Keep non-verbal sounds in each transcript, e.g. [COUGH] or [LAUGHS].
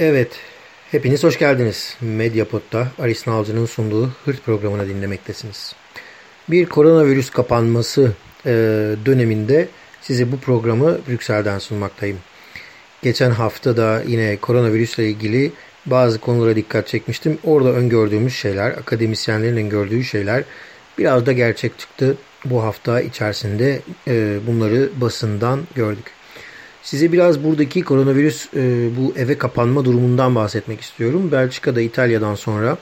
Evet, hepiniz hoş geldiniz. Medyapod'da Aris Nalcı'nın sunduğu Hırt programını dinlemektesiniz. Bir koronavirüs kapanması e, döneminde size bu programı Brüksel'den sunmaktayım. Geçen hafta da yine koronavirüsle ilgili bazı konulara dikkat çekmiştim. Orada öngördüğümüz şeyler, akademisyenlerin öngördüğü şeyler biraz da gerçek çıktı. Bu hafta içerisinde e, bunları basından gördük. Size biraz buradaki koronavirüs e, bu eve kapanma durumundan bahsetmek istiyorum. Belçika'da İtalya'dan sonra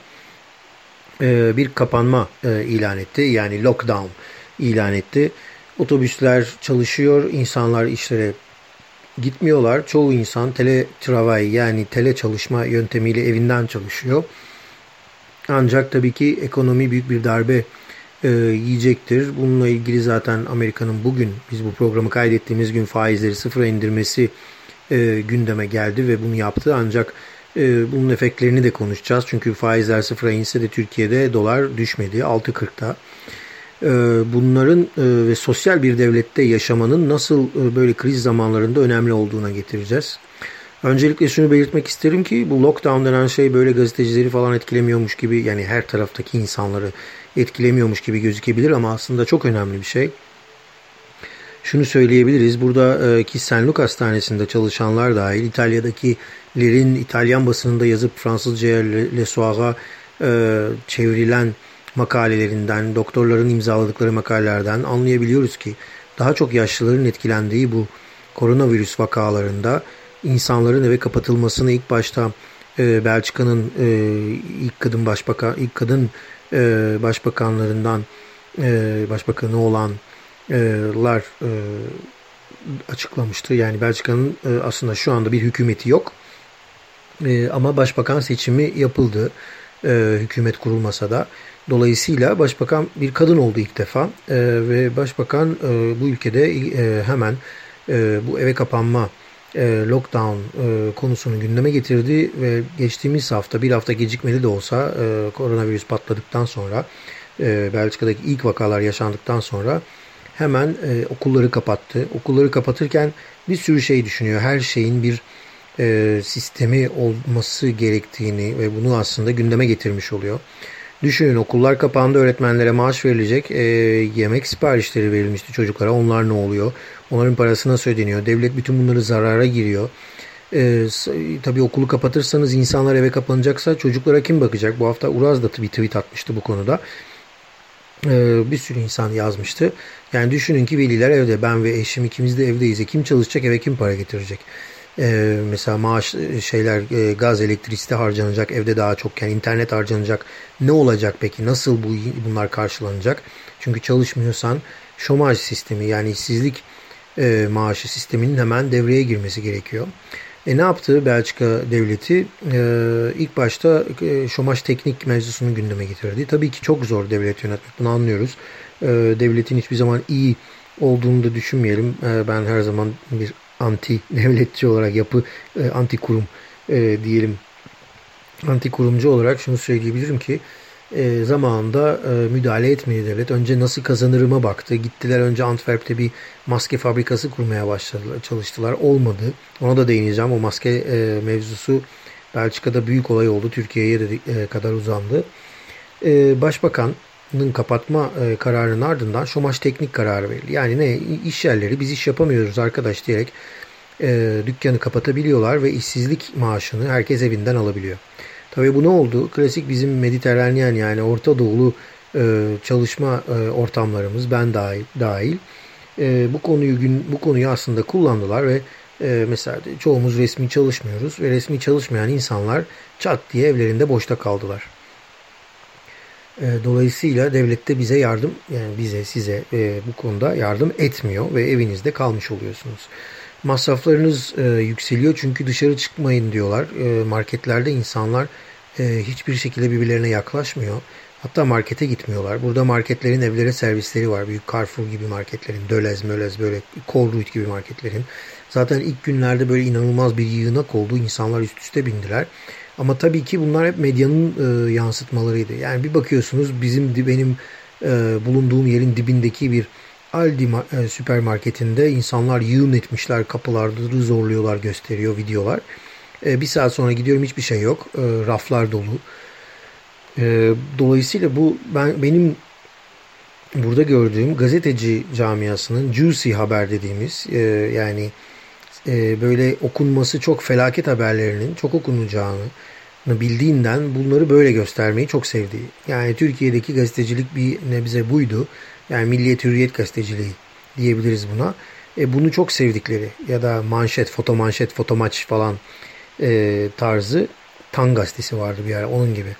e, bir kapanma e, ilan etti. Yani lockdown ilan etti. Otobüsler çalışıyor, insanlar işlere gitmiyorlar. Çoğu insan tele travay yani tele çalışma yöntemiyle evinden çalışıyor. Ancak tabii ki ekonomi büyük bir darbe e, yiyecektir. Bununla ilgili zaten Amerika'nın bugün biz bu programı kaydettiğimiz gün faizleri sıfıra indirmesi e, gündeme geldi ve bunu yaptı. Ancak e, bunun efektlerini de konuşacağız. Çünkü faizler sıfıra inse de Türkiye'de dolar düşmedi 6.40'da. E, bunların e, ve sosyal bir devlette yaşamanın nasıl e, böyle kriz zamanlarında önemli olduğuna getireceğiz. Öncelikle şunu belirtmek isterim ki bu lockdown denen şey böyle gazetecileri falan etkilemiyormuş gibi yani her taraftaki insanları etkilemiyormuş gibi gözükebilir ama aslında çok önemli bir şey. Şunu söyleyebiliriz. Burada e, St. Luke Hastanesi'nde çalışanlar dahil İtalya'dakilerin İtalyan basınında yazıp Fransızcaya Le, Soir'a e, çevrilen makalelerinden, doktorların imzaladıkları makalelerden anlayabiliyoruz ki daha çok yaşlıların etkilendiği bu koronavirüs vakalarında insanların eve kapatılmasını ilk başta e, Belçika'nın ilk kadın başbakan ilk kadın e, başbakanlarından e, başbakanı olanlar e, açıklamıştı. Yani Belçika'nın e, aslında şu anda bir hükümeti yok. E, ama başbakan seçimi yapıldı. E, hükümet kurulmasa da. Dolayısıyla başbakan bir kadın oldu ilk defa. E, ve başbakan e, bu ülkede e, hemen e, bu eve kapanma e, lockdown e, konusunu gündeme getirdi ve geçtiğimiz hafta bir hafta gecikmeli de olsa e, koronavirüs patladıktan sonra Belçika'daki ilk vakalar yaşandıktan sonra hemen okulları kapattı. Okulları kapatırken bir sürü şey düşünüyor. Her şeyin bir sistemi olması gerektiğini ve bunu aslında gündeme getirmiş oluyor. Düşünün okullar kapandı öğretmenlere maaş verilecek e, yemek siparişleri verilmişti çocuklara. Onlar ne oluyor? Onların parası nasıl ödeniyor? Devlet bütün bunları zarara giriyor. E, tabii okulu kapatırsanız insanlar eve kapanacaksa çocuklara kim bakacak? Bu hafta Uraz da bir tweet atmıştı bu konuda. E, bir sürü insan yazmıştı. Yani düşünün ki veliler evde ben ve eşim ikimiz de evdeyiz. E, kim çalışacak eve kim para getirecek e, mesela maaş e, şeyler e, gaz elektrikte harcanacak evde daha çok yani internet harcanacak ne olacak peki nasıl bu bunlar karşılanacak çünkü çalışmıyorsan şomaj sistemi yani işsizlik e, maaşı sisteminin hemen devreye girmesi gerekiyor. E ne yaptı Belçika devleti? E, ilk başta e, şomaj teknik mevzusunu gündeme getirdi. Tabii ki çok zor devlet yönetmek bunu anlıyoruz. Devletin hiçbir zaman iyi olduğunu da düşünmeyelim. Ben her zaman bir anti [LAUGHS] devletçi olarak yapı e, anti kurum e, diyelim anti kurumcu olarak şunu söyleyebilirim ki e, zamanında e, müdahale etmedi devlet. Önce nasıl kazanırıma baktı. Gittiler önce Antwerp'te bir maske fabrikası kurmaya başladılar, çalıştılar. Olmadı. Ona da değineceğim. O maske e, mevzusu Belçika'da büyük olay oldu. Türkiye'ye de e, kadar uzandı. E, Başbakan kapatma e, kararının ardından şomaj teknik kararı verildi. Yani ne iş yerleri biz iş yapamıyoruz arkadaş diyerek e, dükkanı kapatabiliyorlar ve işsizlik maaşını herkes evinden alabiliyor. Tabii bu ne oldu? Klasik bizim Mediterranean yani Orta Doğulu e, çalışma e, ortamlarımız ben dahil, dahil e, bu konuyu gün bu konuyu aslında kullandılar ve e, mesela çoğumuz resmi çalışmıyoruz ve resmi çalışmayan insanlar çat diye evlerinde boşta kaldılar. E, dolayısıyla devlet de bize yardım yani bize size e, bu konuda yardım etmiyor ve evinizde kalmış oluyorsunuz. Masraflarınız e, yükseliyor çünkü dışarı çıkmayın diyorlar. Marketlerde insanlar hiçbir şekilde birbirlerine yaklaşmıyor. Hatta markete gitmiyorlar. Burada marketlerin evlere servisleri var. Büyük Carrefour gibi marketlerin, Dölez, Mölez böyle Colruyt gibi marketlerin. Zaten ilk günlerde böyle inanılmaz bir yığınak oldu. İnsanlar üst üste bindiler. Ama tabii ki bunlar hep medyanın e, yansıtmalarıydı. Yani bir bakıyorsunuz bizim benim e, bulunduğum yerin dibindeki bir Aldi e, süpermarketinde insanlar yığın etmişler kapılarda zorluyorlar gösteriyor videolar. E, bir saat sonra gidiyorum hiçbir şey yok. E, raflar dolu. E, dolayısıyla bu ben benim burada gördüğüm gazeteci camiasının juicy haber dediğimiz e, yani e, böyle okunması çok felaket haberlerinin çok okunacağını bildiğinden bunları böyle göstermeyi çok sevdiği. Yani Türkiye'deki gazetecilik bir nebze buydu. Yani Milliyet Hürriyet gazeteciliği diyebiliriz buna. E, bunu çok sevdikleri ya da manşet, foto manşet, foto maç falan e, tarzı Tan gazetesi vardı bir ara onun gibi.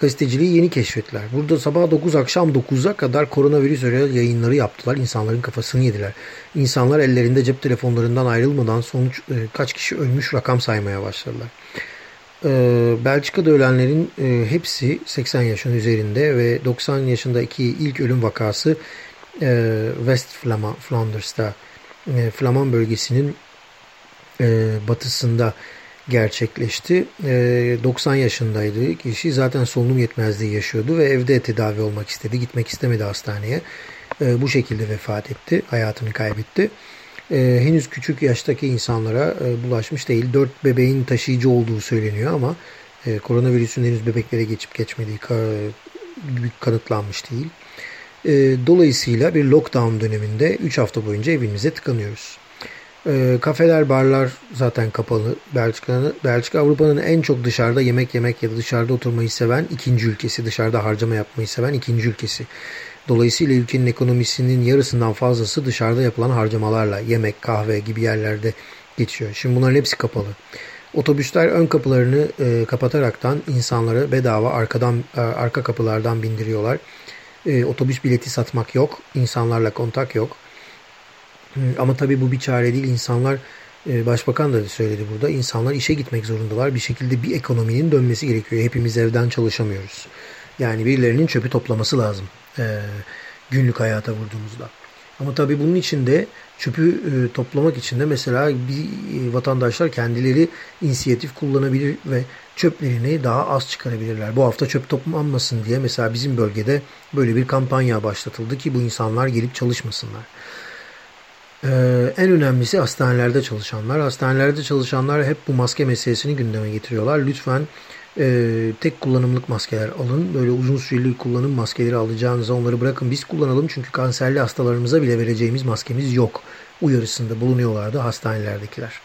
Gazeteciliği yeni keşfettiler. Burada sabah 9 akşam 9'a kadar koronavirüs yayınları yaptılar. İnsanların kafasını yediler. İnsanlar ellerinde cep telefonlarından ayrılmadan sonuç e, kaç kişi ölmüş rakam saymaya başladılar. E, Belçika'da ölenlerin e, hepsi 80 yaşın üzerinde ve 90 yaşındaki ilk ölüm vakası e, West Flanders'ta e, Flaman bölgesinin e, batısında gerçekleşti. E, 90 yaşındaydı kişi zaten solunum yetmezliği yaşıyordu ve evde tedavi olmak istedi. Gitmek istemedi hastaneye. E, bu şekilde vefat etti. Hayatını kaybetti. E, henüz küçük yaştaki insanlara e, bulaşmış değil. 4 bebeğin taşıyıcı olduğu söyleniyor ama e, koronavirüsün henüz bebeklere geçip geçmediği ka, kanıtlanmış değil. Dolayısıyla bir lockdown döneminde 3 hafta boyunca evimize tıkanıyoruz. E, kafeler, barlar zaten kapalı. Belçika, Belçika Avrupa'nın en çok dışarıda yemek yemek ya da dışarıda oturmayı seven ikinci ülkesi. Dışarıda harcama yapmayı seven ikinci ülkesi. Dolayısıyla ülkenin ekonomisinin yarısından fazlası dışarıda yapılan harcamalarla yemek, kahve gibi yerlerde geçiyor. Şimdi bunların hepsi kapalı. Otobüsler ön kapılarını e, kapataraktan insanları bedava arkadan e, arka kapılardan bindiriyorlar. E, otobüs bileti satmak yok. insanlarla kontak yok. Ama tabii bu bir çare değil. İnsanlar e, Başbakan da söyledi burada. İnsanlar işe gitmek zorundalar. Bir şekilde bir ekonominin dönmesi gerekiyor. Hepimiz evden çalışamıyoruz. Yani birilerinin çöpü toplaması lazım. E, günlük hayata vurduğumuzda. Ama tabii bunun için de çöpü e, toplamak için de mesela bir vatandaşlar kendileri inisiyatif kullanabilir ve çöplerini daha az çıkarabilirler. Bu hafta çöp toplanmasın diye mesela bizim bölgede böyle bir kampanya başlatıldı ki bu insanlar gelip çalışmasınlar. Ee, en önemlisi hastanelerde çalışanlar. Hastanelerde çalışanlar hep bu maske meselesini gündeme getiriyorlar. Lütfen e, tek kullanımlık maskeler alın. Böyle uzun süreli kullanım maskeleri alacağınıza onları bırakın. Biz kullanalım çünkü kanserli hastalarımıza bile vereceğimiz maskemiz yok. Uyarısında bulunuyorlardı hastanelerdekiler.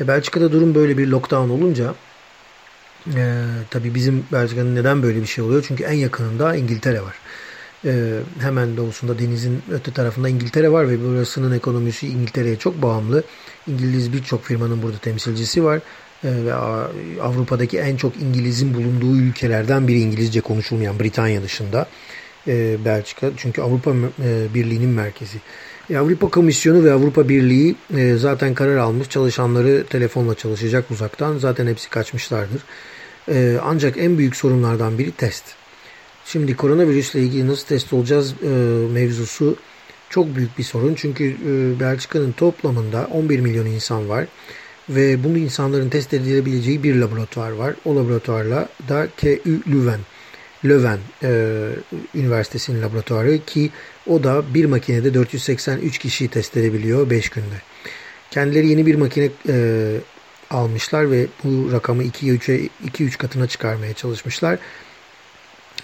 E, Belçika'da durum böyle bir lockdown olunca e, tabii bizim Belçika'nın neden böyle bir şey oluyor? Çünkü en yakınında İngiltere var. E, hemen doğusunda denizin öte tarafında İngiltere var ve burasının ekonomisi İngiltere'ye çok bağımlı. İngiliz birçok firmanın burada temsilcisi var. E, ve Avrupa'daki en çok İngiliz'in bulunduğu ülkelerden biri İngilizce konuşulmayan Britanya dışında e, Belçika. Çünkü Avrupa e, Birliği'nin merkezi. Avrupa Komisyonu ve Avrupa Birliği zaten karar almış. Çalışanları telefonla çalışacak uzaktan. Zaten hepsi kaçmışlardır. Ancak en büyük sorunlardan biri test. Şimdi koronavirüsle ilgili nasıl test olacağız mevzusu çok büyük bir sorun. Çünkü Belçika'nın toplamında 11 milyon insan var. Ve bunu insanların test edilebileceği bir laboratuvar var. O laboratuvarla da KU Leuven, Leuven e, Üniversitesi'nin laboratuvarı ki o da bir makinede 483 kişiyi test edebiliyor 5 günde. Kendileri yeni bir makine e, almışlar ve bu rakamı 2'ye 3'e 2-3 katına çıkarmaya çalışmışlar.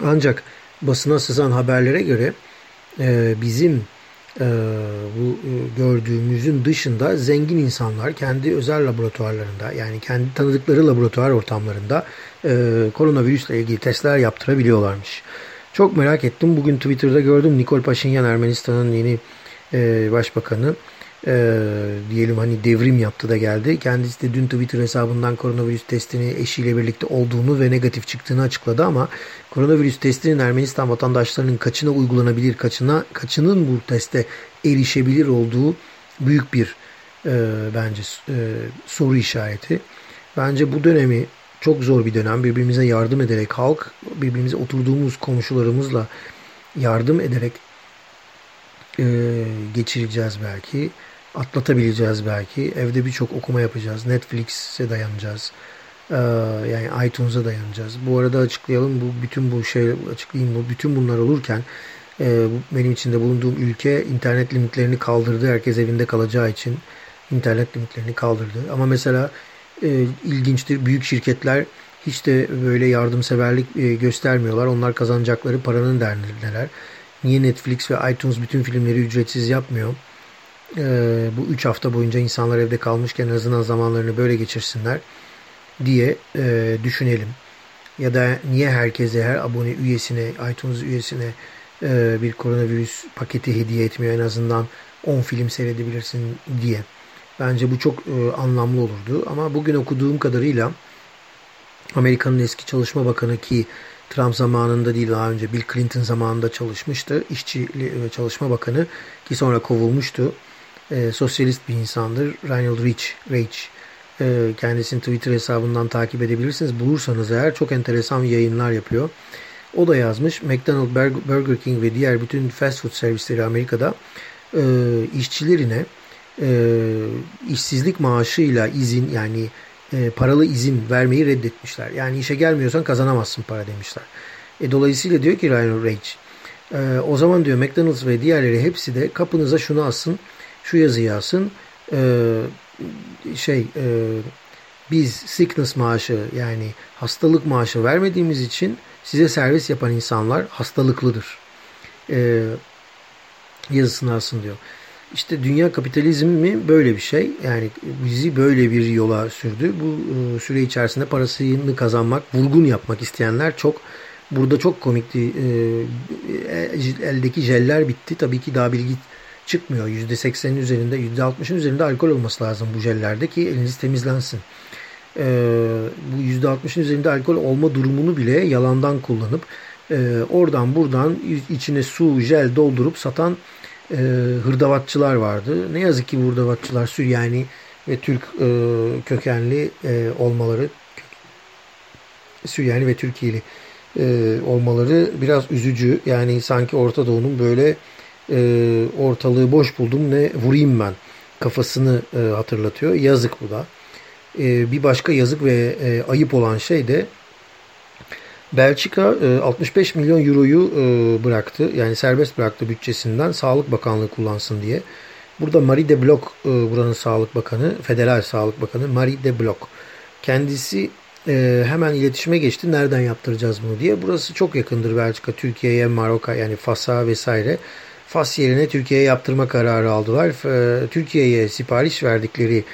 Ancak basına sızan haberlere göre e, bizim e, bu e, gördüğümüzün dışında zengin insanlar kendi özel laboratuvarlarında yani kendi tanıdıkları laboratuvar ortamlarında e, koronavirüsle ilgili testler yaptırabiliyorlarmış. Çok merak ettim. Bugün Twitter'da gördüm Nikol Paşinyan Ermenistan'ın yeni e, başbakanı e, diyelim hani devrim yaptı da geldi. Kendisi de dün Twitter hesabından koronavirüs testini eşiyle birlikte olduğunu ve negatif çıktığını açıkladı ama koronavirüs testinin Ermenistan vatandaşlarının kaçına uygulanabilir, kaçına kaçının bu teste erişebilir olduğu büyük bir e, bence e, soru işareti. Bence bu dönemi çok zor bir dönem. Birbirimize yardım ederek halk, birbirimize oturduğumuz komşularımızla yardım ederek e, geçireceğiz belki atlatabileceğiz belki. Evde birçok okuma yapacağız. Netflix'e dayanacağız. Ee, yani iTunes'a dayanacağız. Bu arada açıklayalım. Bu bütün bu şey açıklayayım. Bu bütün bunlar olurken e, benim içinde bulunduğum ülke internet limitlerini kaldırdı. Herkes evinde kalacağı için internet limitlerini kaldırdı. Ama mesela e, ilginçtir. Büyük şirketler hiç de böyle yardımseverlik e, göstermiyorlar. Onlar kazanacakları paranın derdindeler. Niye Netflix ve iTunes bütün filmleri ücretsiz yapmıyor? E, bu 3 hafta boyunca insanlar evde kalmışken en azından zamanlarını böyle geçirsinler diye e, düşünelim. Ya da niye herkese, her abone üyesine, iTunes üyesine e, bir koronavirüs paketi hediye etmiyor en azından 10 film seyredebilirsin diye. Bence bu çok e, anlamlı olurdu. Ama bugün okuduğum kadarıyla Amerika'nın eski çalışma bakanı ki Trump zamanında değil daha önce Bill Clinton zamanında çalışmıştı. İşçi ve Çalışma Bakanı ki sonra kovulmuştu. E, sosyalist bir insandır. Reinhold Rich, Rich. E, kendisini Twitter hesabından takip edebilirsiniz. Bulursanız eğer çok enteresan yayınlar yapıyor. O da yazmış McDonald's, Burger King ve diğer bütün fast food servisleri Amerika'da e, işçilerine e, işsizlik maaşıyla izin yani e, paralı izin vermeyi reddetmişler. Yani işe gelmiyorsan kazanamazsın para demişler. E, dolayısıyla diyor ki Ryan Rage e, o zaman diyor McDonald's ve diğerleri hepsi de kapınıza şunu asın şu yazıyı asın e, şey e, biz sickness maaşı yani hastalık maaşı vermediğimiz için size servis yapan insanlar hastalıklıdır. E, yazısını alsın diyor. İşte dünya kapitalizmi böyle bir şey. Yani bizi böyle bir yola sürdü. Bu e, süre içerisinde parasını kazanmak, vurgun yapmak isteyenler çok. Burada çok komikti. E, e, eldeki jeller bitti. Tabii ki daha bilgi çıkmıyor. %80'in üzerinde, %60'ın üzerinde alkol olması lazım bu jellerde ki eliniz temizlensin. Bu %60'ın üzerinde alkol olma durumunu bile yalandan kullanıp oradan buradan içine su, jel doldurup satan e, hırdavatçılar vardı. Ne yazık ki bu hırdavatçılar Süryani ve Türk e, kökenli e, olmaları Süryani ve Türkiye'li e, olmaları biraz üzücü. Yani sanki Orta Doğu'nun böyle e, ortalığı boş buldum ne vurayım ben kafasını e, hatırlatıyor. Yazık bu da. E, bir başka yazık ve e, ayıp olan şey de Belçika 65 e, milyon euroyu e, bıraktı. Yani serbest bıraktı bütçesinden Sağlık Bakanlığı kullansın diye. Burada Marie de Bloch e, buranın Sağlık Bakanı, Federal Sağlık Bakanı Marie de Bloch. Kendisi hemen iletişime geçti. Nereden yaptıracağız bunu diye. Burası çok yakındır Belçika, Türkiye'ye, Maroka yani Fas'a vesaire. Fas yerine Türkiye'ye yaptırma kararı aldılar. Türkiye'ye sipariş verdikleri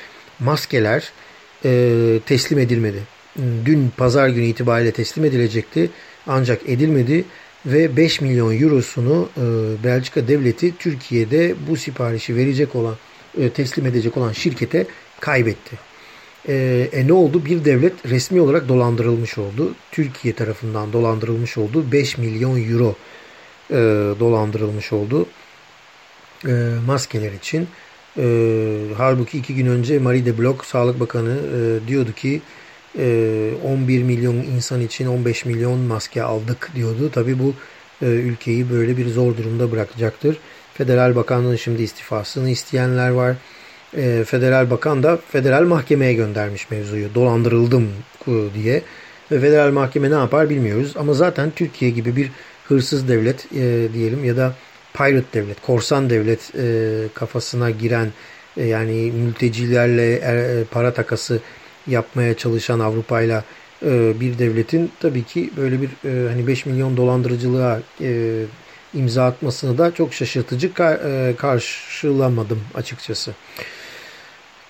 maskeler teslim edilmedi dün pazar günü itibariyle teslim edilecekti. Ancak edilmedi ve 5 milyon eurosunu e, Belçika devleti Türkiye'de bu siparişi verecek olan e, teslim edecek olan şirkete kaybetti. E, e ne oldu? Bir devlet resmi olarak dolandırılmış oldu. Türkiye tarafından dolandırılmış oldu. 5 milyon euro e, dolandırılmış oldu e, maskeler için. E, halbuki iki gün önce Marie de Bloch Sağlık Bakanı e, diyordu ki 11 ee, milyon insan için 15 milyon maske aldık diyordu. Tabi bu e, ülkeyi böyle bir zor durumda bırakacaktır. Federal Bakanlığın şimdi istifasını isteyenler var. Ee, Federal Bakan da federal mahkemeye göndermiş mevzuyu. Dolandırıldım diye. Ve federal mahkeme ne yapar bilmiyoruz. Ama zaten Türkiye gibi bir hırsız devlet e, diyelim ya da pirate devlet, korsan devlet e, kafasına giren yani mültecilerle para takası yapmaya çalışan Avrupa ile bir devletin tabii ki böyle bir e, hani 5 milyon dolandırıcılığa e, imza atmasını da çok şaşırtıcı e, karşılamadım açıkçası.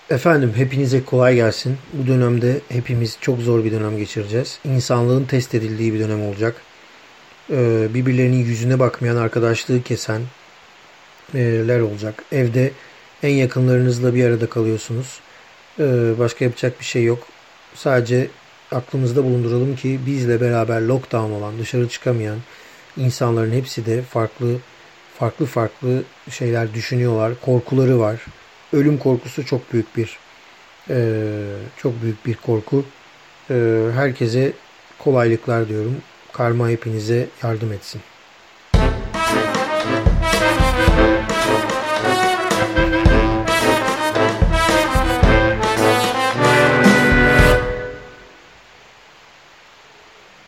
Efendim hepinize kolay gelsin. Bu dönemde hepimiz çok zor bir dönem geçireceğiz. İnsanlığın test edildiği bir dönem olacak. Birbirlerinin yüzüne bakmayan, arkadaşlığı kesenler olacak. Evde en yakınlarınızla bir arada kalıyorsunuz. Ee, başka yapacak bir şey yok. Sadece aklımızda bulunduralım ki bizle beraber lockdown olan, dışarı çıkamayan insanların hepsi de farklı farklı farklı şeyler düşünüyorlar. Korkuları var. Ölüm korkusu çok büyük bir e, çok büyük bir korku. E, herkese kolaylıklar diyorum. Karma hepinize yardım etsin.